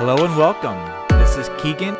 Hello and welcome. This is Keegan.